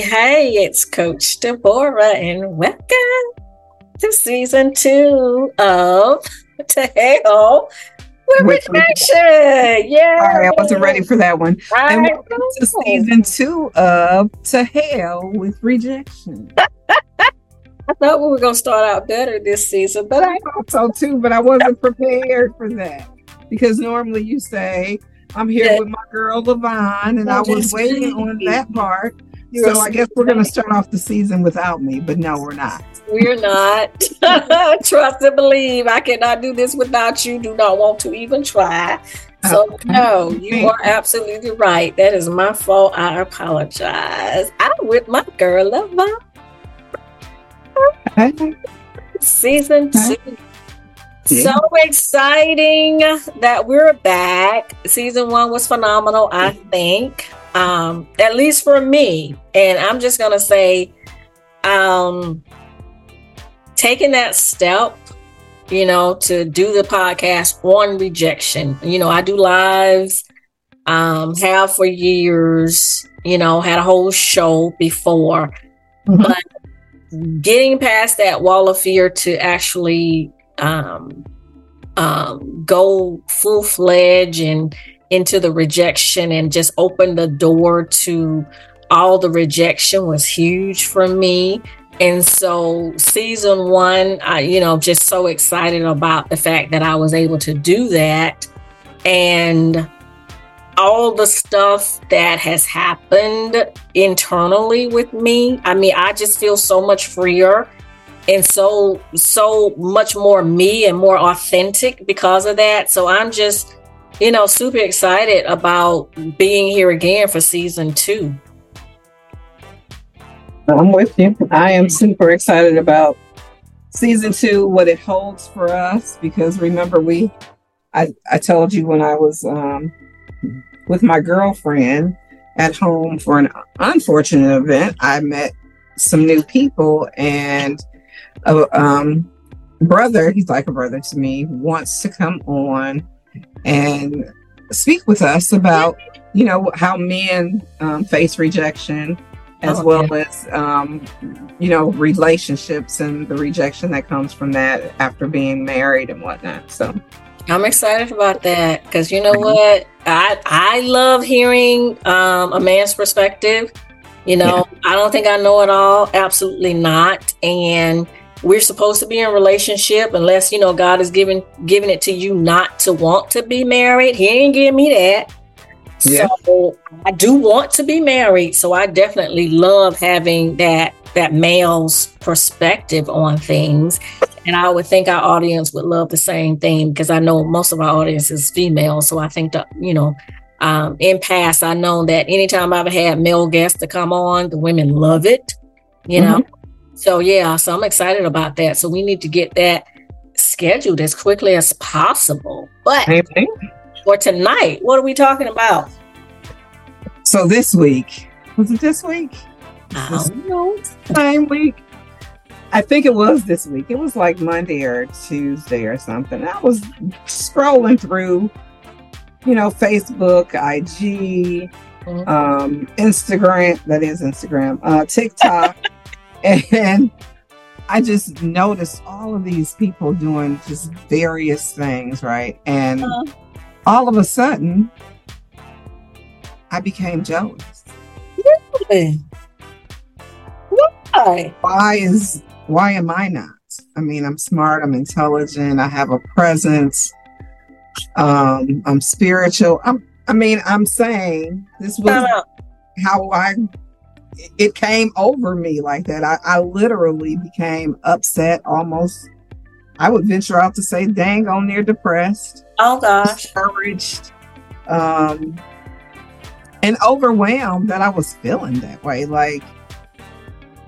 Hey, it's Coach Deborah, and welcome to season two of To Hell with Rejection. Yeah. Sorry, I wasn't ready for that one. I and welcome know. to season two of To Hell with Rejection. I thought we were going to start out better this season, but I, I thought so too, but I wasn't prepared for that because normally you say, I'm here yeah. with my girl Levon, and I was waiting on that part. So I guess we're going to start off the season without me, but no, we're not. We're not. Trust and believe. I cannot do this without you. Do not want to even try. So okay. no, you are absolutely right. That is my fault. I apologize. I'm with my girl Levon. Season two. So exciting that we're back. Season one was phenomenal, I think. Um, at least for me. And I'm just gonna say, um, taking that step, you know, to do the podcast on rejection. You know, I do lives, um, have for years, you know, had a whole show before. Mm-hmm. But getting past that wall of fear to actually um, um, go full fledged and into the rejection and just open the door to all the rejection was huge for me. And so season one, I, you know, just so excited about the fact that I was able to do that. And all the stuff that has happened internally with me. I mean, I just feel so much freer and so so much more me and more authentic because of that so i'm just you know super excited about being here again for season two. I'm with you. I am super excited about season two what it holds for us because remember we i i told you when i was um with my girlfriend at home for an unfortunate event i met some new people and a um, brother, he's like a brother to me, wants to come on and speak with us about, you know, how men um, face rejection as oh, well yeah. as, um, you know, relationships and the rejection that comes from that after being married and whatnot. So I'm excited about that because you know what? I I love hearing um, a man's perspective. You know, yeah. I don't think I know it all. Absolutely not. And we're supposed to be in relationship unless you know God is giving giving it to you not to want to be married. He ain't give me that. Yeah. So I do want to be married. So I definitely love having that that male's perspective on things. And I would think our audience would love the same thing because I know most of our audience is female. So I think that, you know, um, in past, I know that anytime I've had male guests to come on, the women love it, you mm-hmm. So yeah, so I'm excited about that. So we need to get that scheduled as quickly as possible. But for tonight, what are we talking about? So this week, was it this week? I. Time week. I think it was this week. It was like Monday or Tuesday or something. I was scrolling through, you know, Facebook, IG, mm-hmm. um, Instagram, that is Instagram, uh, TikTok. And I just noticed all of these people doing just various things, right? And uh, all of a sudden, I became jealous. Really? Why? Why is why am I not? I mean, I'm smart, I'm intelligent, I have a presence, um, I'm spiritual. I'm I mean, I'm saying this was how I it came over me like that. I, I literally became upset almost. I would venture out to say, dang on near depressed. Oh gosh. Discouraged. Um and overwhelmed that I was feeling that way. Like,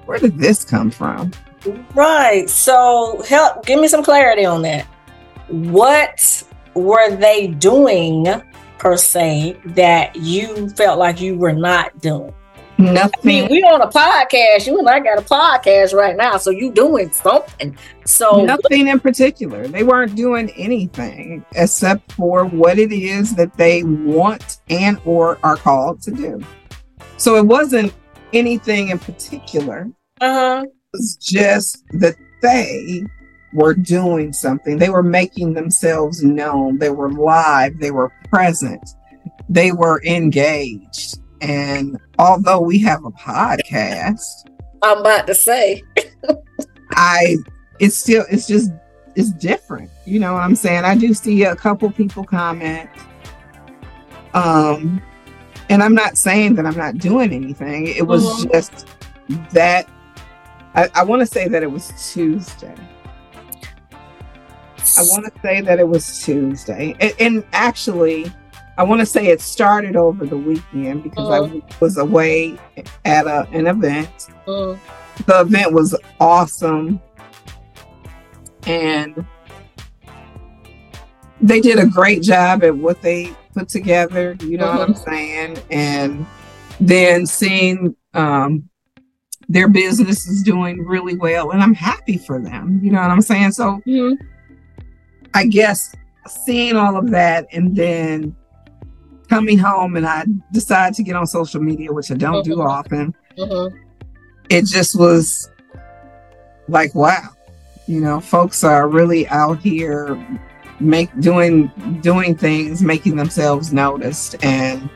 where did this come from? Right. So help give me some clarity on that. What were they doing per se that you felt like you were not doing? Nothing. I mean, we on a podcast. You and I got a podcast right now, so you doing something. So nothing in particular. They weren't doing anything except for what it is that they want and or are called to do. So it wasn't anything in particular. Uh-huh. It was just that they were doing something. They were making themselves known. They were live. They were present. They were engaged. And although we have a podcast, I'm about to say. I it's still it's just it's different. You know what I'm saying? I do see a couple people comment. Um and I'm not saying that I'm not doing anything. It was Mhm. just that I, I want to say that it was Tuesday. I want to say that it was Tuesday. And, and actually, I want to say it started over the weekend because I was away at a, an event. Mm, The event was awesome. And they did a great job at what they put together. You know what I'm saying? And then seeing um, their business is doing really well. And I'm happy for them. You know what I'm saying? So, mhm. I guess seeing all of that and then coming home and I decided to get on social media, which I don't do Mhm. often. Mhm. It just was like, wow, you know, folks are really out here make doing doing things, making themselves noticed and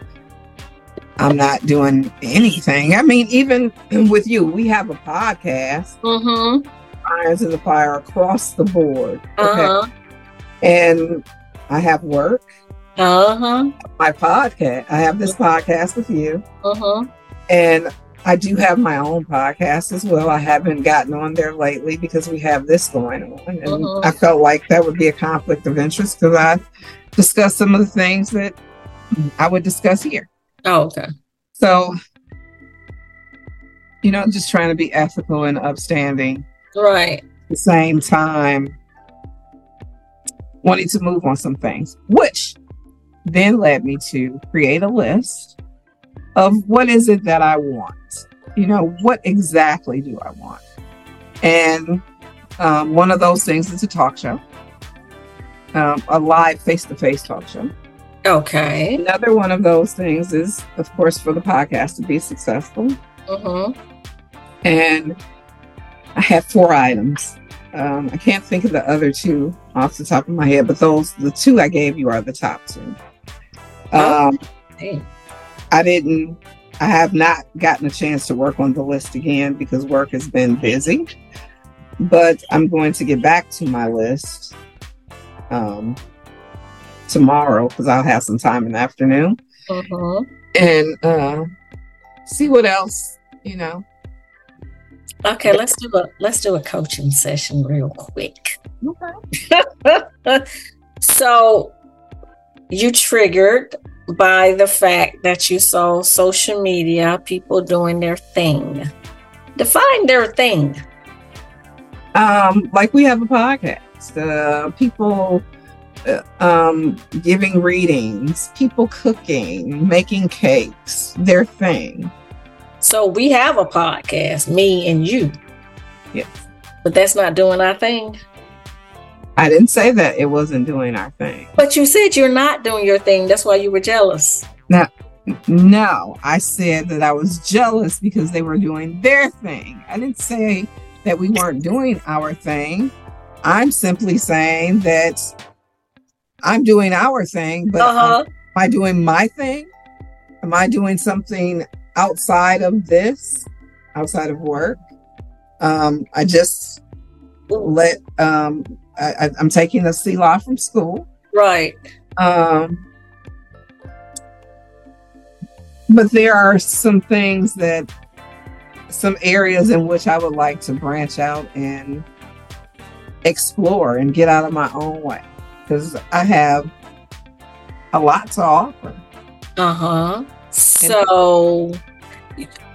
I'm not doing anything. I mean, even with you, we have a podcast, Mhm. Irons in the Fire across the board. Okay. Uh-huh. and I have work, Uh-huh. my podcast. I have this podcast with you, Uh-huh. and I do have my own podcast as well. I haven't gotten on there lately because we have this going on, and Mhm. I felt like that would be a conflict of interest because I discussed some of the things that I would discuss here. Oh, okay. So, you know, just trying to be ethical and upstanding. Right. At the same time, wanting to move on some things, which then led me to create a list of what is it that I want. You know, what exactly do I want? And um, one of those things is a talk show, um, a live face to face talk show. Okay. Another one of those things is, of course, for the podcast to be successful. Uh-huh. And I have four items. Um, I can't think of the other two off the top of my head, but those, the two I gave you, are the top two. Um, Hey. I didn't, I have not gotten a chance to work on the list again because work has been busy, but I'm going to get back to my list um, tomorrow because I'll have some time in the afternoon Uh-huh. and uh, see what else, you know. Okay, let's do a let's do a coaching session real quick. Okay. so you triggered by the fact that you saw social media people doing their thing. Define their thing. um like we have a podcast uh people uh, um giving readings people cooking making cakes their thing So we have a podcast, me and you. Yes. But that's not doing our thing. I didn't say that it wasn't doing our thing But you said you're not doing your thing. That's why you were jealous. no i said that i was jealous because they were doing their thing i didn't say that we weren't doing our thing i'm simply saying that i'm doing our thing but Uh-huh. am I doing my thing? Am I doing something outside of this, outside of work? Um, I just let um, I, I'm taking a C law from school. Right. Um, but there are some things that, some areas in which I would like to branch out and explore and get out of my own way because I have a lot to offer. Uh-huh. So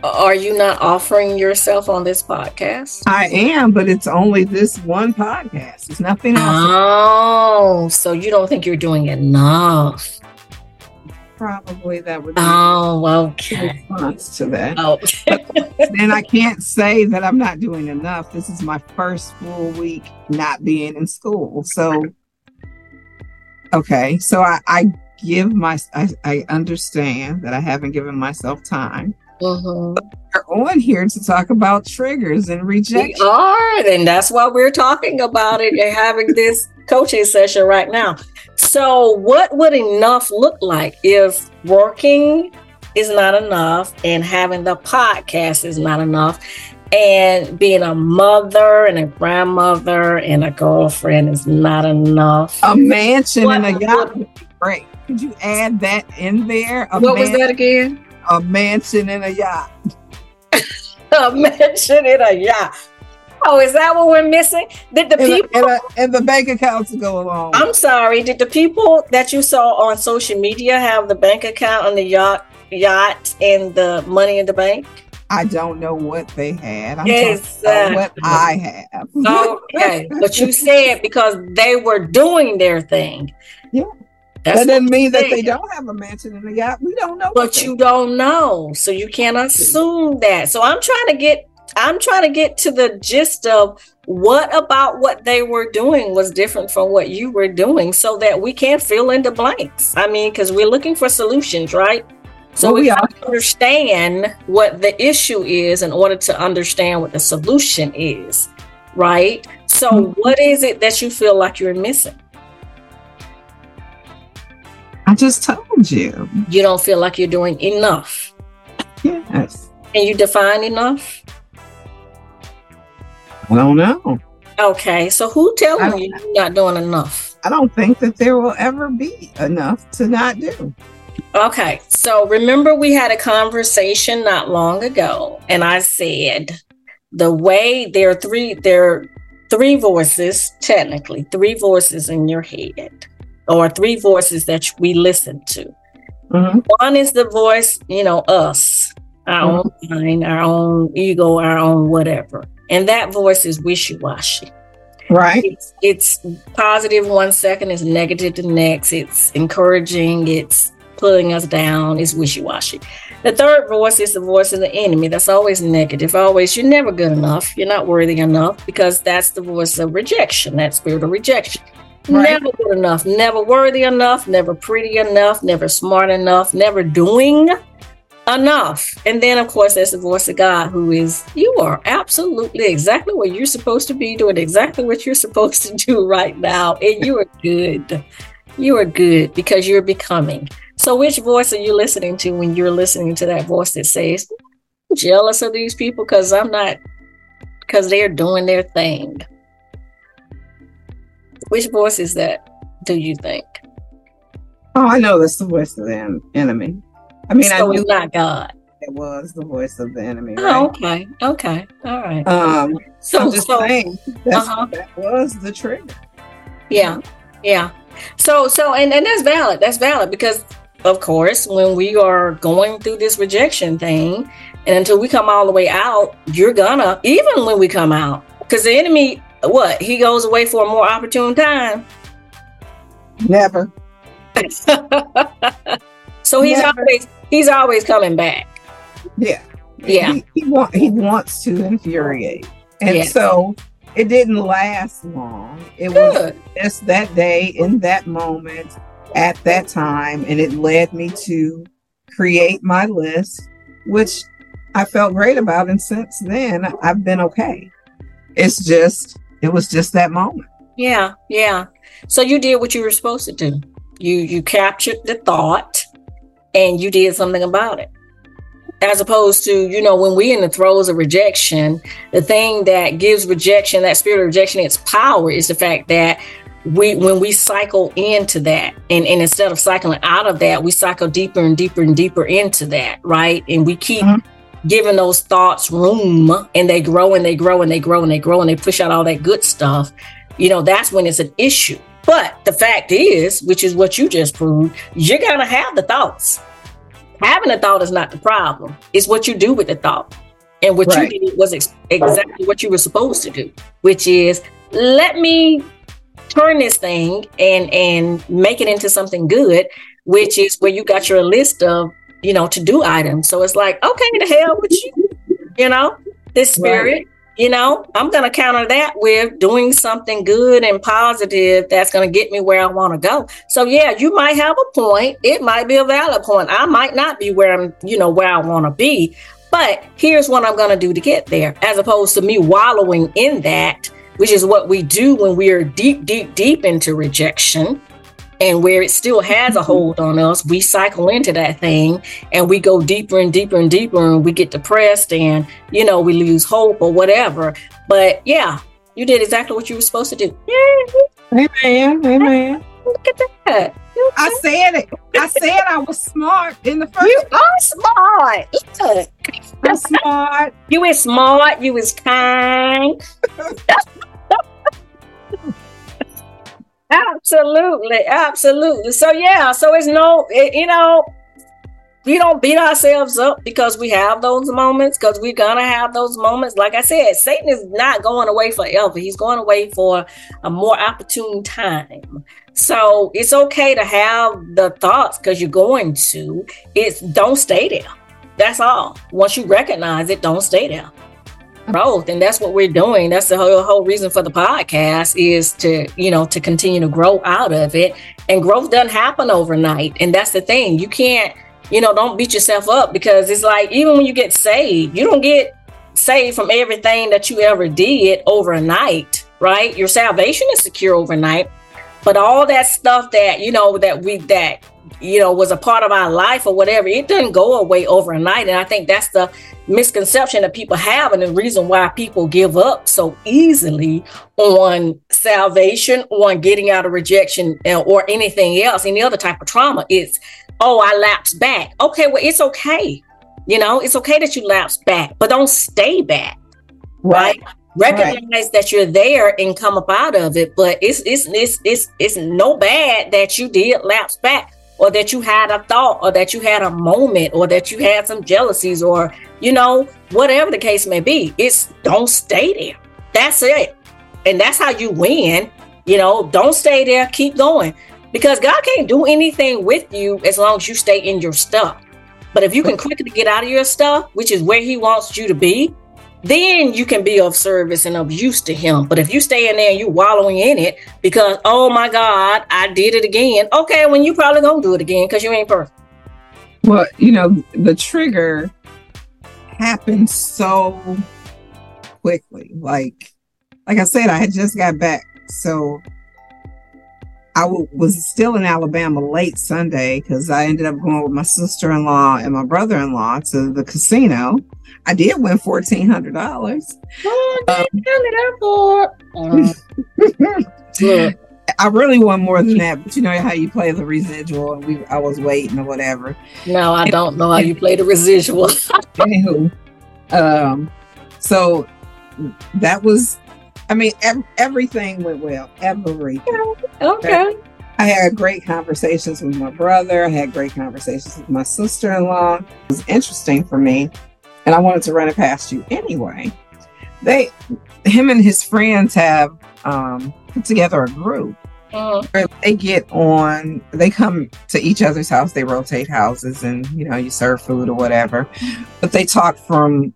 are you not offering yourself on this podcast? I am, but it's only this one podcast. It's nothing else. Oh, so you don't think you're doing enough? Probably that would be Oh, okay. response to that. Oh, then I can't say that I'm not doing enough. This is my first full week not being in school. So, okay. So I, I give my, I, I understand that I haven't given myself time Mm-hmm. We're on here to talk about triggers and rejection. We are, and that's why we're talking about it and having this coaching session right now. So, what would enough look like if working is not enough and having the podcast is not enough? And being a mother and a grandmother and a girlfriend is not enough. A mansion what, and a yacht great. Could you add that in there? A what man- was that again? A mansion and a yacht. a mansion and a yacht. Oh, is that what we're missing? Did the and people a, and, a, and, the bank accounts go along? I'm sorry. Did the people that you saw on social media have the bank account on the yacht, yacht, and the money in the bank? I don't know what they had. I'm exactly. what I have. okay, but you said because they were doing their thing. Yeah. That's that doesn't mean that they don't have a mansion in the yacht. We don't know. But you don't know. So you can't assume that. So I'm trying to get I'm trying to get to the gist of what about what they were doing was different from what you were doing so that we can fill in the blanks. I mean, because we're looking for solutions, right? So well, we, we understand what the issue is in order to understand what the solution is, right? So, mm-hmm. what is it that you feel like you're missing? I just told you. You don't feel like you're doing enough. Yes. Can you define enough? I don't know. Okay, so who telling you you're not doing enough? I don't think that there will ever be enough to not do. Okay, so remember we had a conversation not long ago, and I said the way there are three there are three voices, technically, three voices in your head or three voices that we listen to. Mm-hmm. One is the voice, you know, us, our mm-hmm. own mind, our own ego, our own whatever. And that voice is wishy washy. Right. It's, it's, positive one second, it's negative the next, it's encouraging, it's pulling us down, it's wishy washy. The third voice is the voice of the enemy. That's always negative. Always, you're never good enough. You're not worthy enough because that's the voice of rejection, that spirit of rejection. Right. Never good enough, never worthy enough, never pretty enough, never smart enough, never doing enough. And then, of course, there's the voice of God who is, you are absolutely exactly where you're supposed to be, doing exactly what you're supposed to do right now. And you are good. You are good because you're becoming. So, which voice are you listening to when you're listening to that voice that says, jealous of these people because I'm not, because they're doing their thing? Which voice is that, do you think? Oh, I know that's the voice of the enemy. I mean, so I knew not God. It was the voice of the enemy. Oh, right? Oh, okay. Okay. All right. Um, so I'm just so, saying uh-huh. that was the trigger. Yeah. Yeah. So, so, and, and that's valid. That's valid because, of course, when we are going through this rejection thing, and until we come all the way out, you're gonna, even when we come out, because the enemy what? He goes away for a more opportune time. Never. So he's never. always he's always coming back. Yeah. Yeah. he, he, want, he wants to infuriate. And yes. so it didn't last long. It Good. was just that day in that moment at that time and it led me to create my list which i felt great about and since then i've been okay. It's just it was just that moment. Yeah, yeah. So you did what you were supposed to do. You you captured the thought and you did something about it. As opposed to, you know, when we in the throes of rejection, the thing that gives rejection, that spirit of rejection, its power is the fact that we when we cycle into that and, and instead of cycling out of that, we cycle deeper and deeper and deeper into that, right? And we keep mm-hmm giving those thoughts room and they grow and they grow and they grow and they grow and they push out all that good stuff, you know, that's when it's an issue. But the fact is, which is what you just proved, you're going to have the thoughts. Having a thought is not the problem, it's what you do with the thought. And what right. you did was ex- exactly what you were supposed to do, which is let me turn this thing and and make it into something good, which is where you got your list of you know, to do items. So it's like, okay, the hell with you, you know, this spirit. Right. you know, I'm going to counter that with doing something good and positive that's going to get me where I want to go. So yeah, you might have a point. It might be a valid point. I might not be where I'm, you know, where I want to be, but here's what I'm going to do to get there as opposed to me wallowing in that, which is what we do when we are deep, deep, deep into rejection and where it still has a hold on us, we cycle into that thing and we go deeper and deeper and deeper and we get depressed and, you know, we lose hope or whatever. But yeah, you did exactly what you were supposed to do. Amen. Amen. Look at that. I said it. I said I was smart in the first. You are smart. Look. I'm smart. You is smart. You is kind. Absolutely, absolutely. So yeah, so it's no, it, you know, we don't beat ourselves up because we have those moments because we're gonna have those moments. Like I said, Satan is not going away forever. He's going away for a more opportune time. So it's okay to have the thoughts because you're going to. It's don't stay there. That's all. Once you recognize it, don't stay there growth and that's what we're doing. That's the whole, whole reason for the podcast is to you know to continue to grow out of it. And growth doesn't happen overnight and that's the thing. You can't you know don't beat yourself up because it's like even when you get saved you don't get saved from everything that you ever did overnight right? Your salvation is secure overnight but all that stuff that you know that we that you know was a part of our life or whatever it doesn't go away overnight. And i think that's the misconception that people have and the reason why people give up so easily on salvation on getting out of rejection uh, or anything else any other type of trauma. Is oh i lapse back. Okay well it's okay. You know it's okay that you lapse back but don't stay back. Right, right? Recognize right. that you're there and come up out of it but it's it's it's it's it's no bad that you did lapse back or that you had a thought or that you had a moment or that you had some jealousies or you know whatever the case may be. It's don't stay there. That's it. And that's how you win. You know don't stay there. Keep going. Because god can't do anything with you as long as you stay in your stuff. But if you can quickly get out of your stuff which is where he wants you to be then you can be of service and of use to him. But if you stay in there and you wallowing in it because, oh my God, I did it again. Okay, when you probably gonna do it again because you ain't perfect. Well, you know, the trigger happened so quickly. Like, like I said, I had just got back, so I w- was still in Alabama late Sunday because I ended up going with my sister in law and my brother in law to the casino. I did win fourteen hundred dollars. Oh, um, I really won more than that, but you know how you play the residual, and we I was waiting or whatever. No, I don't know how you play the residual. Anywho, um, so that was, I mean, ev- everything went well. Everything. Okay. I had great conversations with my brother. I had great conversations with my sister in law. It was interesting for me and I wanted to run it past you anyway. They, him and his friends have um, put together a group. Uh, they get on, they come to each other's house, they rotate houses and, you know, you serve food or whatever. But they talk from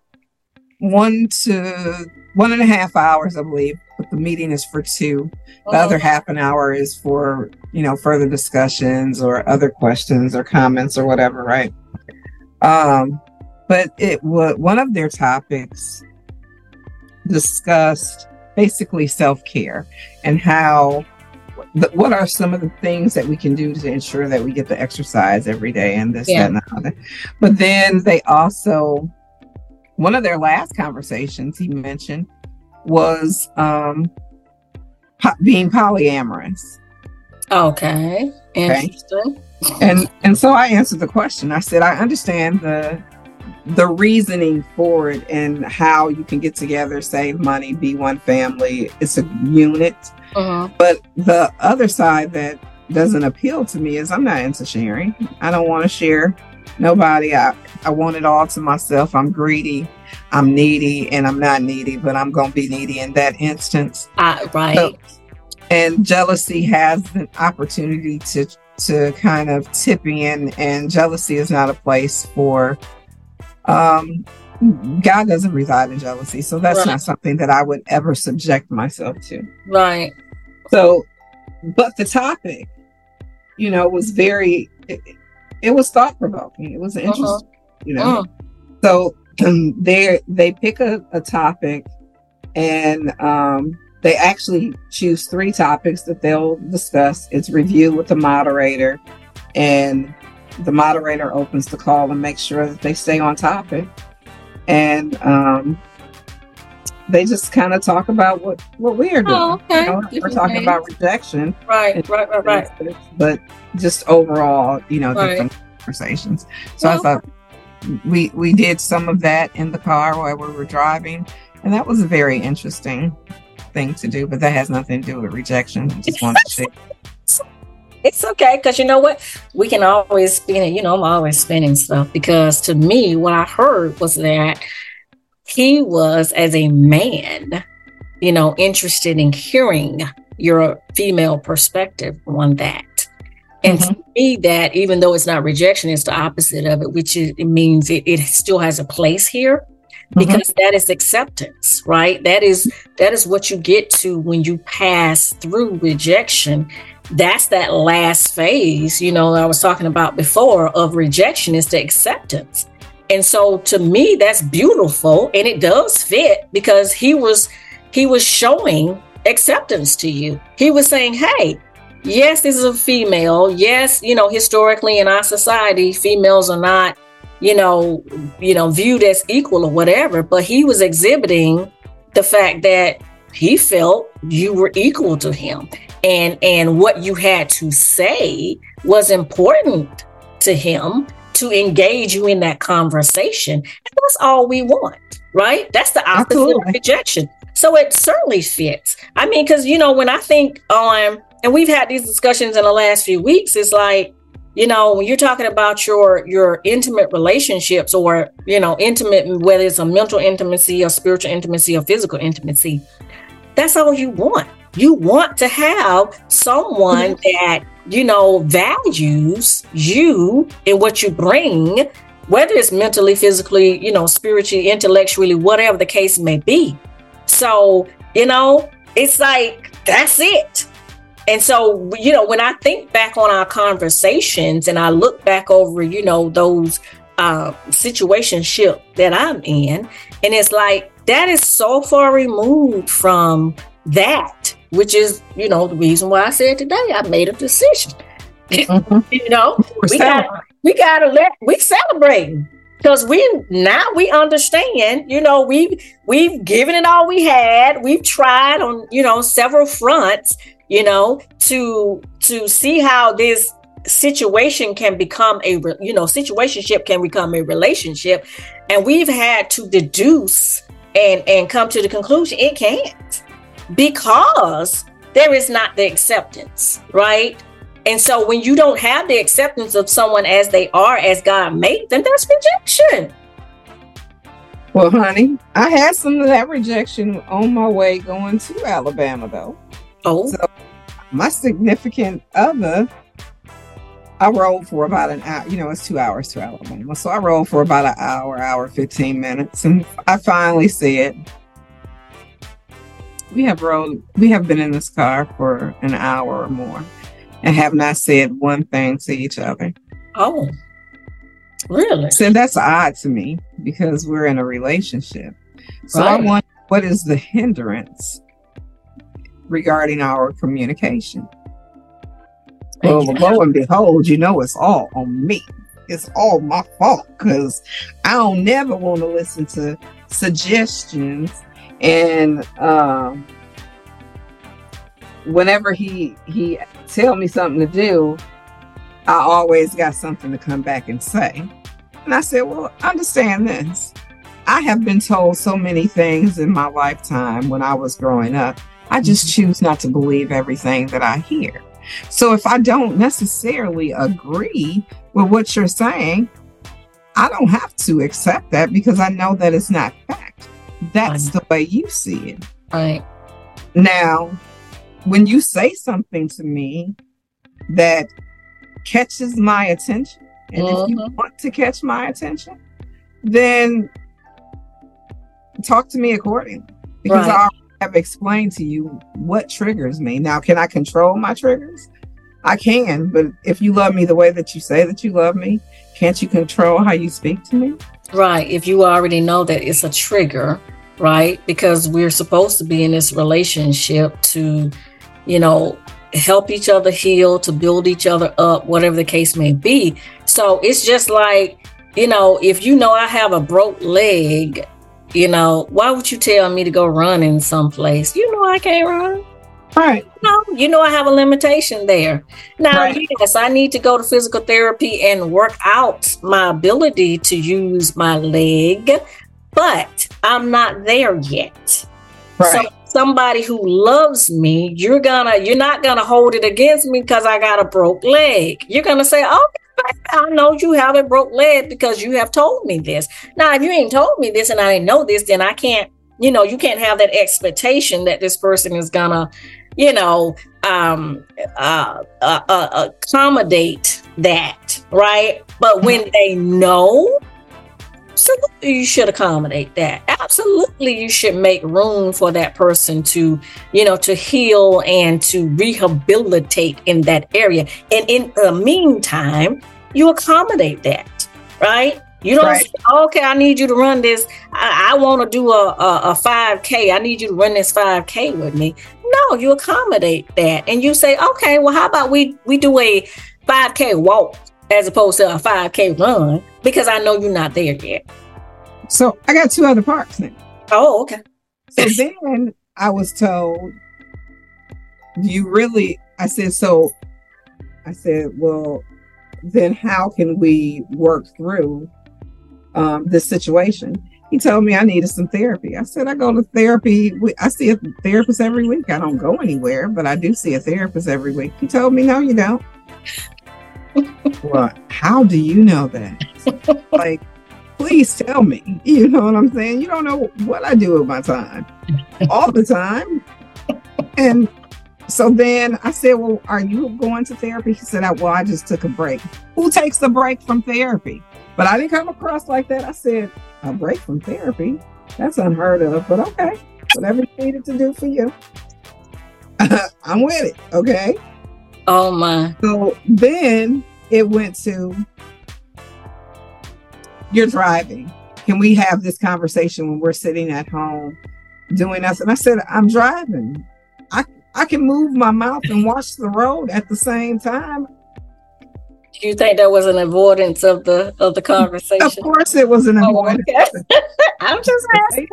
one to one and a half hours, I believe, but the meeting is for two. The other half an hour is for, you know, further discussions or other questions or comments or whatever, right? Um, but it was one of their topics discussed basically self-care and how what are some of the things that we can do to ensure that we get the exercise every day and this yeah. that, and that but then they also one of their last conversations he mentioned was um po- being polyamorous okay interesting okay. and and so i answered the question i said i understand the the reasoning for it and how you can get together, save money, be one family. It's a unit. Uh-huh. But the other side that doesn't appeal to me is I'm not into sharing. I don't want to share nobody. I, I want it all to myself. I'm greedy. I'm needy and I'm not needy, but I'm going to be needy in that instance. Uh, right. So, and jealousy has an opportunity to to kind of tip in and jealousy is not a place for um, God doesn't reside in jealousy, so that's right. not something that I would ever subject myself to. Right. So, but the topic, you know, was very. It, was thought provoking. It was uh-huh. interesting. Uh-huh. You know. Uh-huh. So um, they they pick a, a topic, and um, they actually choose three topics that they'll discuss. It's review with the moderator, and the moderator opens the call and makes sure that they stay on topic. And um, they just kind of talk about what what we are doing. Oh, okay. You know, we're talking things. about rejection, right, right, right, right. But just overall, you know, right. different conversations. So well, I thought we we did some of that in the car while we were driving, and that was a very interesting thing to do. But that has nothing to do with rejection. I just wanted to share. It's okay because you know what? We can always spin it. You know, I'm always spinning stuff because to me, what I heard was that he was, as a man, you know, interested in hearing your female perspective on that. And mm-hmm. to me, that even though it's not rejection, it's the opposite of it, which is, it means it, it still has a place here mm-hmm. because mm-hmm. that is acceptance, right? That is that is what you get to when you pass through rejection. That's that last phase, you know, I was talking about before of rejection is the acceptance. And so to me, that's beautiful and it does fit because he was he was showing acceptance to you. He was saying, Hey, yes, this is a female. Yes, you know, historically in our society, females are not, you know, you know, viewed as equal or whatever, but he was exhibiting the fact that he felt you were equal to him and and what you had to say was important to him to engage you in that conversation. And that's all we want, right? That's the opposite Absolutely. of rejection. So it certainly fits. I mean, because, you know, when I think on, and we've had these discussions in the last few weeks, it's like, you know, when you're talking about your your intimate relationships or, you know, intimate, whether it's a mental intimacy or spiritual intimacy or physical intimacy, that's all you want. You want to have someone mm-hmm. that you know, values you and what you bring, whether it's mentally, physically, you know, spiritually, intellectually, whatever the case may be. So, you know, it's like, that's it. And so, you know, when I think back on our conversations and I look back over, you know, those uh, situationship that I'm in, and it's like that is so far removed from that which is, you know, the reason why I said today I made a decision. Mm-hmm. you know, we got we got to let we celebrating because we now we understand. You know, we've we've given it all we had. We've tried on you know several fronts. You know, to to see how this situation can become a you know situationship can become a relationship and we've had to deduce and and come to the conclusion it can't because there is not the acceptance, right? And so when you don't have the acceptance of someone as they are, as God made them, that's rejection. Well, honey, I had some of that rejection on my way going to Alabama, though. Oh. So my significant other, I rode for about an hour. You know, it's two hours to Alabama. So I rode for about an hour, hour, 15 minutes. And I finally said, we have rode, we have been in this car for an hour or more and have not said one thing to each other. Oh, really? So that's odd to me because we're in a relationship. So right. I wonder what is the hindrance regarding our communication? Well, lo and behold, you know it's all on me. It's all my fault because I don't never want to listen to suggestions and um, whenever he he tell me something to do, I always got something to come back and say. And I said, "Well, understand this. I have been told so many things in my lifetime when I was growing up. I just mm-hmm. choose not to believe everything that I hear. So if I don't necessarily agree with what you're saying, I don't have to accept that because I know that it's not fact. That's the way you see it. Right. Now, when you say something to me that catches my attention, and mm-hmm. if you mm-hmm. want to catch my attention, then talk to me accordingly because right. I have explained to you what triggers me. Now, can I control my triggers? I can, but if you love me the way that you say that you love me, can't you control how you speak to me? Right. If you already know that it's a trigger, right? Because we're supposed to be in this relationship to, you know, help each other heal, to build each other up, whatever the case may be. So it's just like, you know, if you know I have a broke leg, you know, why would you tell me to go run in someplace? You know I can't run. Right. No, you know I have a limitation there. Now, right. yes, I need to go to physical therapy and work out my ability to use my leg, but I'm not there yet. Right. So somebody who loves me, you're gonna you're not gonna hold it against me because I got a broke leg. You're gonna say, "Oh, I know you have a broke leg because you have told me this." Now, if you ain't told me this and I didn't know this, then I can't. You know, you can't have that expectation that this person is gonna, you know, um, uh, uh, uh, accommodate that, right? But when they know absolutely you should accommodate that absolutely you should make room for that person to you know to heal and to rehabilitate in that area and in the meantime you accommodate that right you don't right. say, okay, I need you to run this. I, I want to do a, a, a 5K. I need you to run this 5K with me. No, you accommodate that. And you say, okay, well, how about we we do a 5K walk as opposed to a 5K run because I know you're not there yet. So I got two other parks now. Oh, okay. So then I was told, you really, I said, so I said, well, then how can we work through um, this situation? He told me I needed some therapy. I said, I go to therapy. I see a therapist every week. I don't go anywhere, but I do see a therapist every week. He told me, no, you don't well, how do you know that? like, please tell me. You know what I'm saying? You don't know what I do with my time all the time. And so then I said, Well, are you going to therapy? He said, Well, I just took a break. Who takes the break from therapy? But I didn't come across like that. I said, A break from therapy? That's unheard of, but okay. Whatever you needed to do for you. I'm with it. Okay. Oh my. So then it went to you're driving. Can we have this conversation when we're sitting at home doing us? And I said, I'm driving. I I can move my mouth and watch the road at the same time. You think that was an avoidance of the of the conversation? Of course it was an oh, avoidance. Okay. I'm just asking.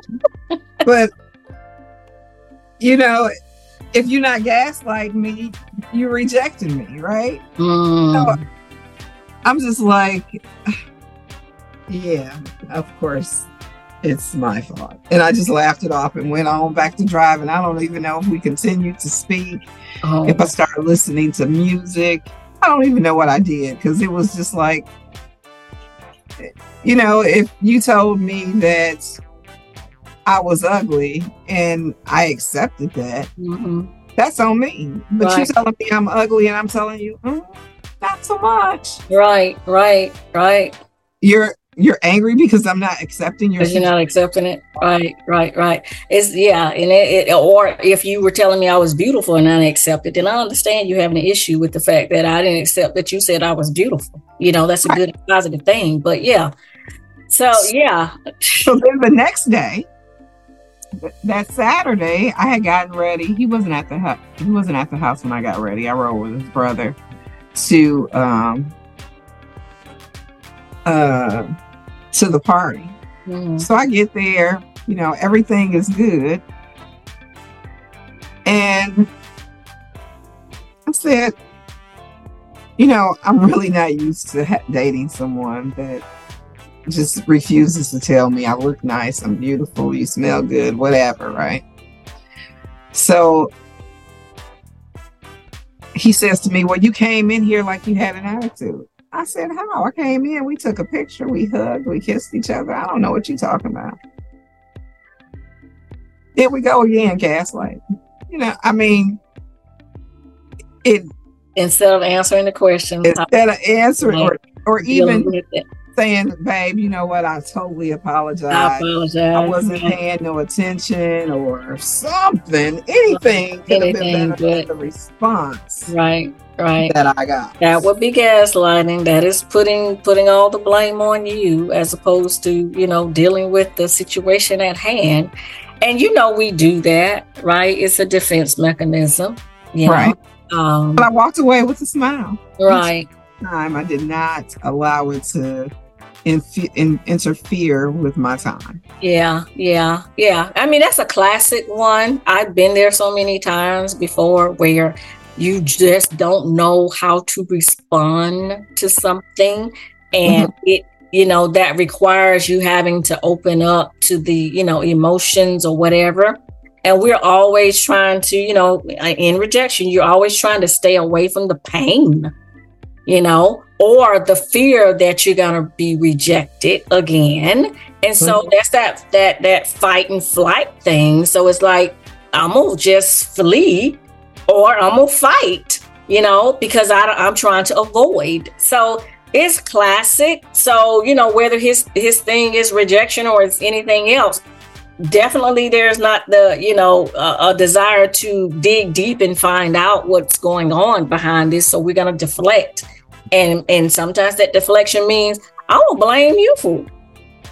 but you know, if you're not gaslighting me, you rejected me, right? Mm. So I'm just like, yeah, of course, it's my fault. And I just laughed it off and went on back to driving. I don't even know if we continued to speak, oh. if I started listening to music. I don't even know what I did because it was just like, you know, if you told me that I was ugly and I accepted that. Mm-hmm. That's on me. But right. you're telling me I'm ugly and I'm telling you, mm, not so much. Right, right, right. You're you're angry because I'm not accepting your. Because you're not accepting it. Right, right, right. It's yeah, and it, it, or if you were telling me I was beautiful and I didn't accept it, then I understand you having an issue with the fact that I didn't accept that you said I was beautiful. You know, that's a right. good positive thing. But yeah, so yeah. So then the next day, that Saturday, I had gotten ready. He wasn't at the house. He wasn't at the house when I got ready. I rode with his brother to um uh to the party. Mm. So I get there, you know, everything is good. And I said, you know, I'm really not used to ha- dating someone that just refuses to tell me I look nice, I'm beautiful, you smell good, whatever, right? So he says to me, Well, you came in here like you had an attitude. I said, How? I came in, we took a picture, we hugged, we kissed each other. I don't know what you're talking about. Here we go again, gaslight. You know, I mean, it instead of answering the question, instead of answering or, or even saying, babe, you know what? I totally apologize. I apologize. I wasn't paying no attention or something. Anything could have been better than the response. Right. Right. That I got. That would be gaslighting. That is putting putting all the blame on you as opposed to, you know, dealing with the situation at hand. And you know we do that, right? It's a defense mechanism. You know? Right. Um, but I walked away with a smile. Right. Time I did not allow it to inf- in, interfere with my time. Yeah, yeah, yeah. I mean, that's a classic one. I've been there so many times before where you just don't know how to respond to something and mm-hmm. it you know that requires you having to open up to the you know emotions or whatever and we're always trying to you know in rejection you're always trying to stay away from the pain you know or the fear that you're going to be rejected again. And so mm-hmm. that's that that that fight and flight thing. So it's like i'm gonna just flee or i'm gonna fight you know because I, i'm trying to avoid. So it's classic. So you know whether his his thing is rejection or it's anything else definitely there's not the you know a desire to dig deep and find out what's going on behind this. So we're to deflect and and sometimes that deflection means I will blame you for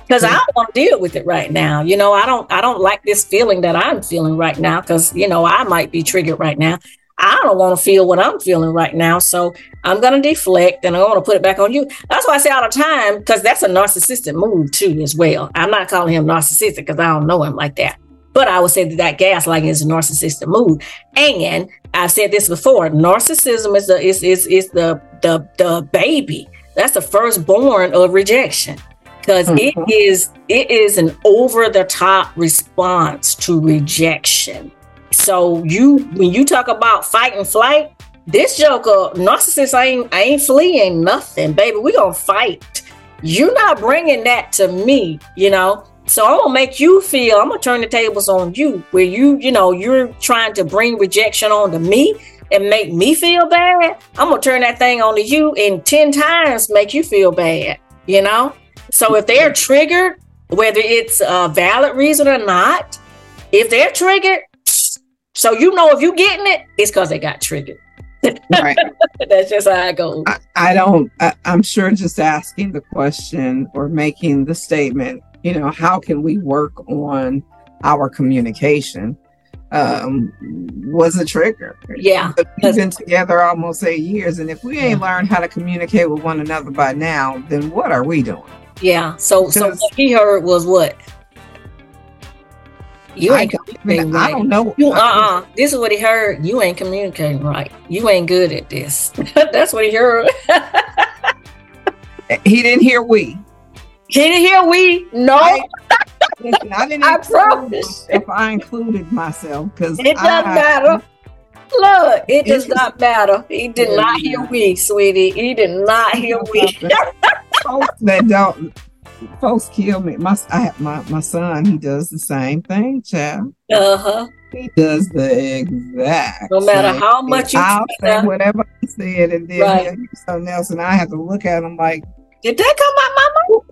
because I don't want to deal with it right now. You know, I don't I don't like this feeling that I'm feeling right now because you know I might be triggered right now. I don't want to feel what I'm feeling right now. So I'm going to deflect and I'm going to put it back on you. That's why I say all the time, because that's a narcissistic move too, as well. I'm not calling him narcissistic because I don't know him like that. But I would say that that gaslighting is a narcissistic move. And I've said this before: narcissism is the is is is the the the baby. That's the firstborn of rejection because mm-hmm. it is it is an over the top response to rejection. So you when you talk about fight and flight, this joker narcissist ain't ain't fleeing nothing, baby. We gonna fight. You're not bringing that to me, you know. So I'm gonna make you feel. I'm gonna turn the tables on you, where you, you know, you're trying to bring rejection onto me and make me feel bad. I'm gonna turn that thing onto you and ten times make you feel bad. You know. So if they're triggered, whether it's a valid reason or not, if they're triggered, so you know if you're getting it, it's because they got triggered. Right. That's just how I go. I, I don't. I, I'm sure just asking the question or making the statement you know, how can we work on our communication? Um, was a trigger. Yeah. We've been together almost eight years. And if we ain't learned how to communicate with one another by now, then what are we doing? Yeah. So so what he heard was what? You ain't I, communicating right. I don't know. You, uh-uh. This is what he heard. You ain't communicating right. You ain't good at this. That's what he heard. he didn't hear we. He didn't hear we? No. I, listen, I didn't I promise. If I included myself, because it doesn't matter. Look, it does not matter. He did yeah, not hear we, sweetie. He did not hear we. folks that don't, folks kill me. My, I my my son. He does the same thing, child. Uh huh. He does the exact. No matter how much you I'll say whatever I said, and then right. something else, and I have to look at him like, did that come out my mouth?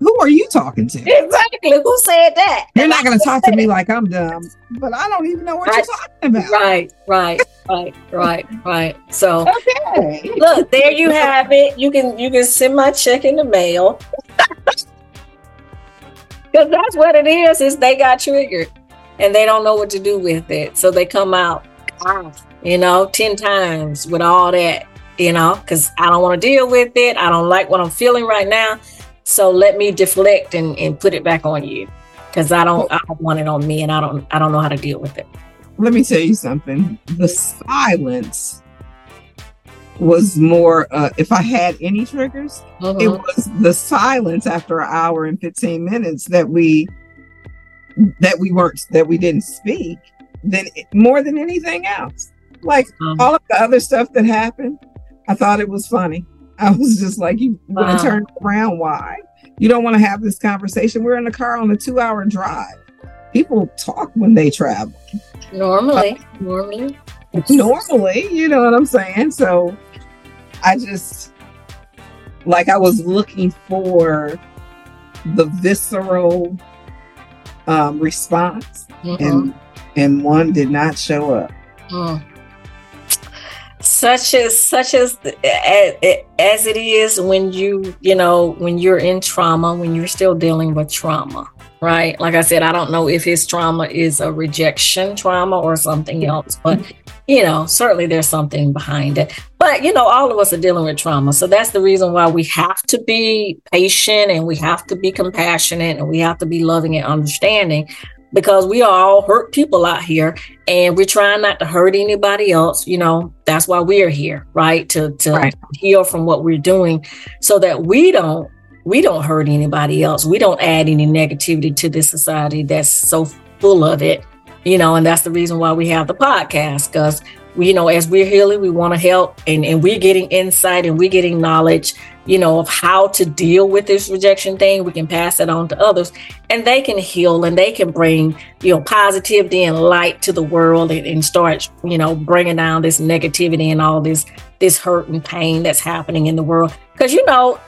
Who are you talking to? Exactly. Who said that? You're and not going to talk to me like I'm dumb, but I don't even know what right. you're talking about. Right, right, right, right, right. So, okay. look, there you have it. You can you can send my check in the mail. Because that's what it is. Is they got triggered and they don't know what to do with it, so they come out, you know, ten times with all that, you know, because I don't want to deal with it. I don't like what I'm feeling right now. So let me deflect and, and put it back on you because I don't I don't want it on me and I don't I don't know how to deal with it. Let me tell you something. The silence was more uh, if I had any triggers, mm-hmm. it was the silence after an hour and 15 minutes that we that we weren't that we didn't speak than more than anything else. Like mm-hmm. all of the other stuff that happened, I thought it was funny. I was just like, you want to uh-huh. turn around? Why? You don't want to have this conversation. We're in the car on a two hour drive. People talk when they travel. Normally, uh, normally, normally, you know what I'm saying? So I just, like I was looking for the visceral um, response, mm-hmm. and and one did not show up. Mm. Such as such as as it is when you you know when you're in trauma, when you're still dealing with trauma, right? Like I said, I don't know if his trauma is a rejection trauma or something else, but you know, certainly there's something behind it. But, you know, all of us are dealing with trauma. So that's the reason why we have to be patient and we have to be compassionate and we have to be loving and understanding because we are all hurt people out here and we're trying not to hurt anybody else. You know, that's why we're here, right? To, to right. heal from what we're doing so that we don't we don't hurt anybody else. We don't add any negativity to this society that's so full of it you know, and that's the reason why we have the podcast because you know, as we're healing, we want to help and, and we're getting insight and we're getting knowledge, you know, of how to deal with this rejection thing. We can pass it on to others and they can heal and they can bring, you know, positivity and light to the world and, and start, you know, bringing down this negativity and all this, this hurt and pain that's happening in the world. Because, you know,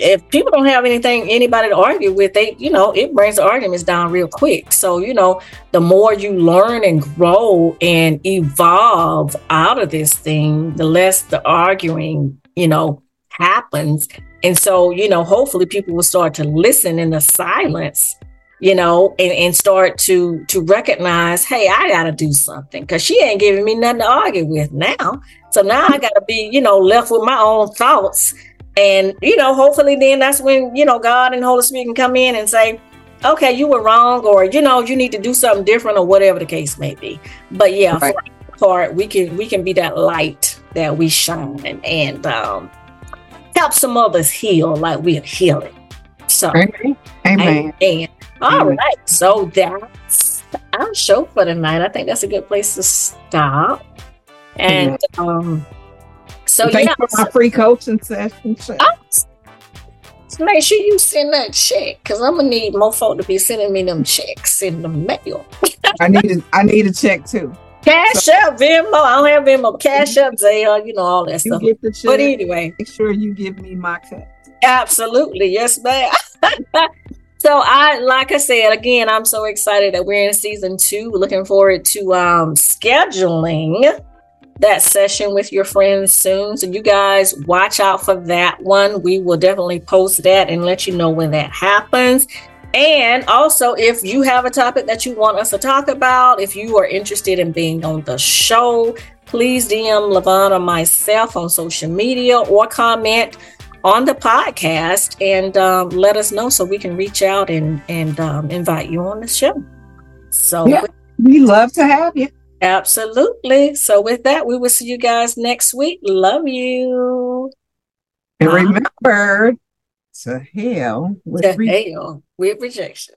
if people don't have anything anybody to argue with they you know it brings the arguments down real quick. So you know the more you learn and grow and evolve out of this thing the less the arguing you know happens. And so you know hopefully people will start to listen in the silence you know and, and start to to recognize hey i gotta do something because she ain't giving me nothing to argue with now. So now i gotta be you know left with my own thoughts and, you know, hopefully then that's when, you know, God and Holy Spirit can come in and say, okay, you were wrong, or, you know, you need to do something different or whatever the case may be. But yeah, right. for our part, we can we can be that light that we shine and, and um, help some others heal like we're healing. So Amen. Amen. Amen. All Amen. right. So that's our show for tonight. I think that's a good place to stop. And um so Thanks yeah, for my free coaching session. Oh, make sure you send that check because I'm gonna need more folk to be sending me them checks in the mail. I need a, I need a check too. Cash so, up, Venmo. I don't have Venmo. Cash App, Zelle. You know all that stuff. But anyway, make sure you give me my cut. Absolutely, yes, ma'am. so I, like I said, again, I'm so excited that we're in season two. Looking forward to um scheduling that session with your friends soon. So you guys watch out for that one. We will definitely post that and let you know when that happens. And also, if you have a topic that you want us to talk about, if you are interested in being on the show, please DM Lavon or myself on social media or comment on the podcast and um, let us know so we can reach out and and um, invite you on the show. So yeah, we love to have you. Absolutely. So, with that, we will see you guys next week. Love you. And remember to hell with, to re- hell with rejection.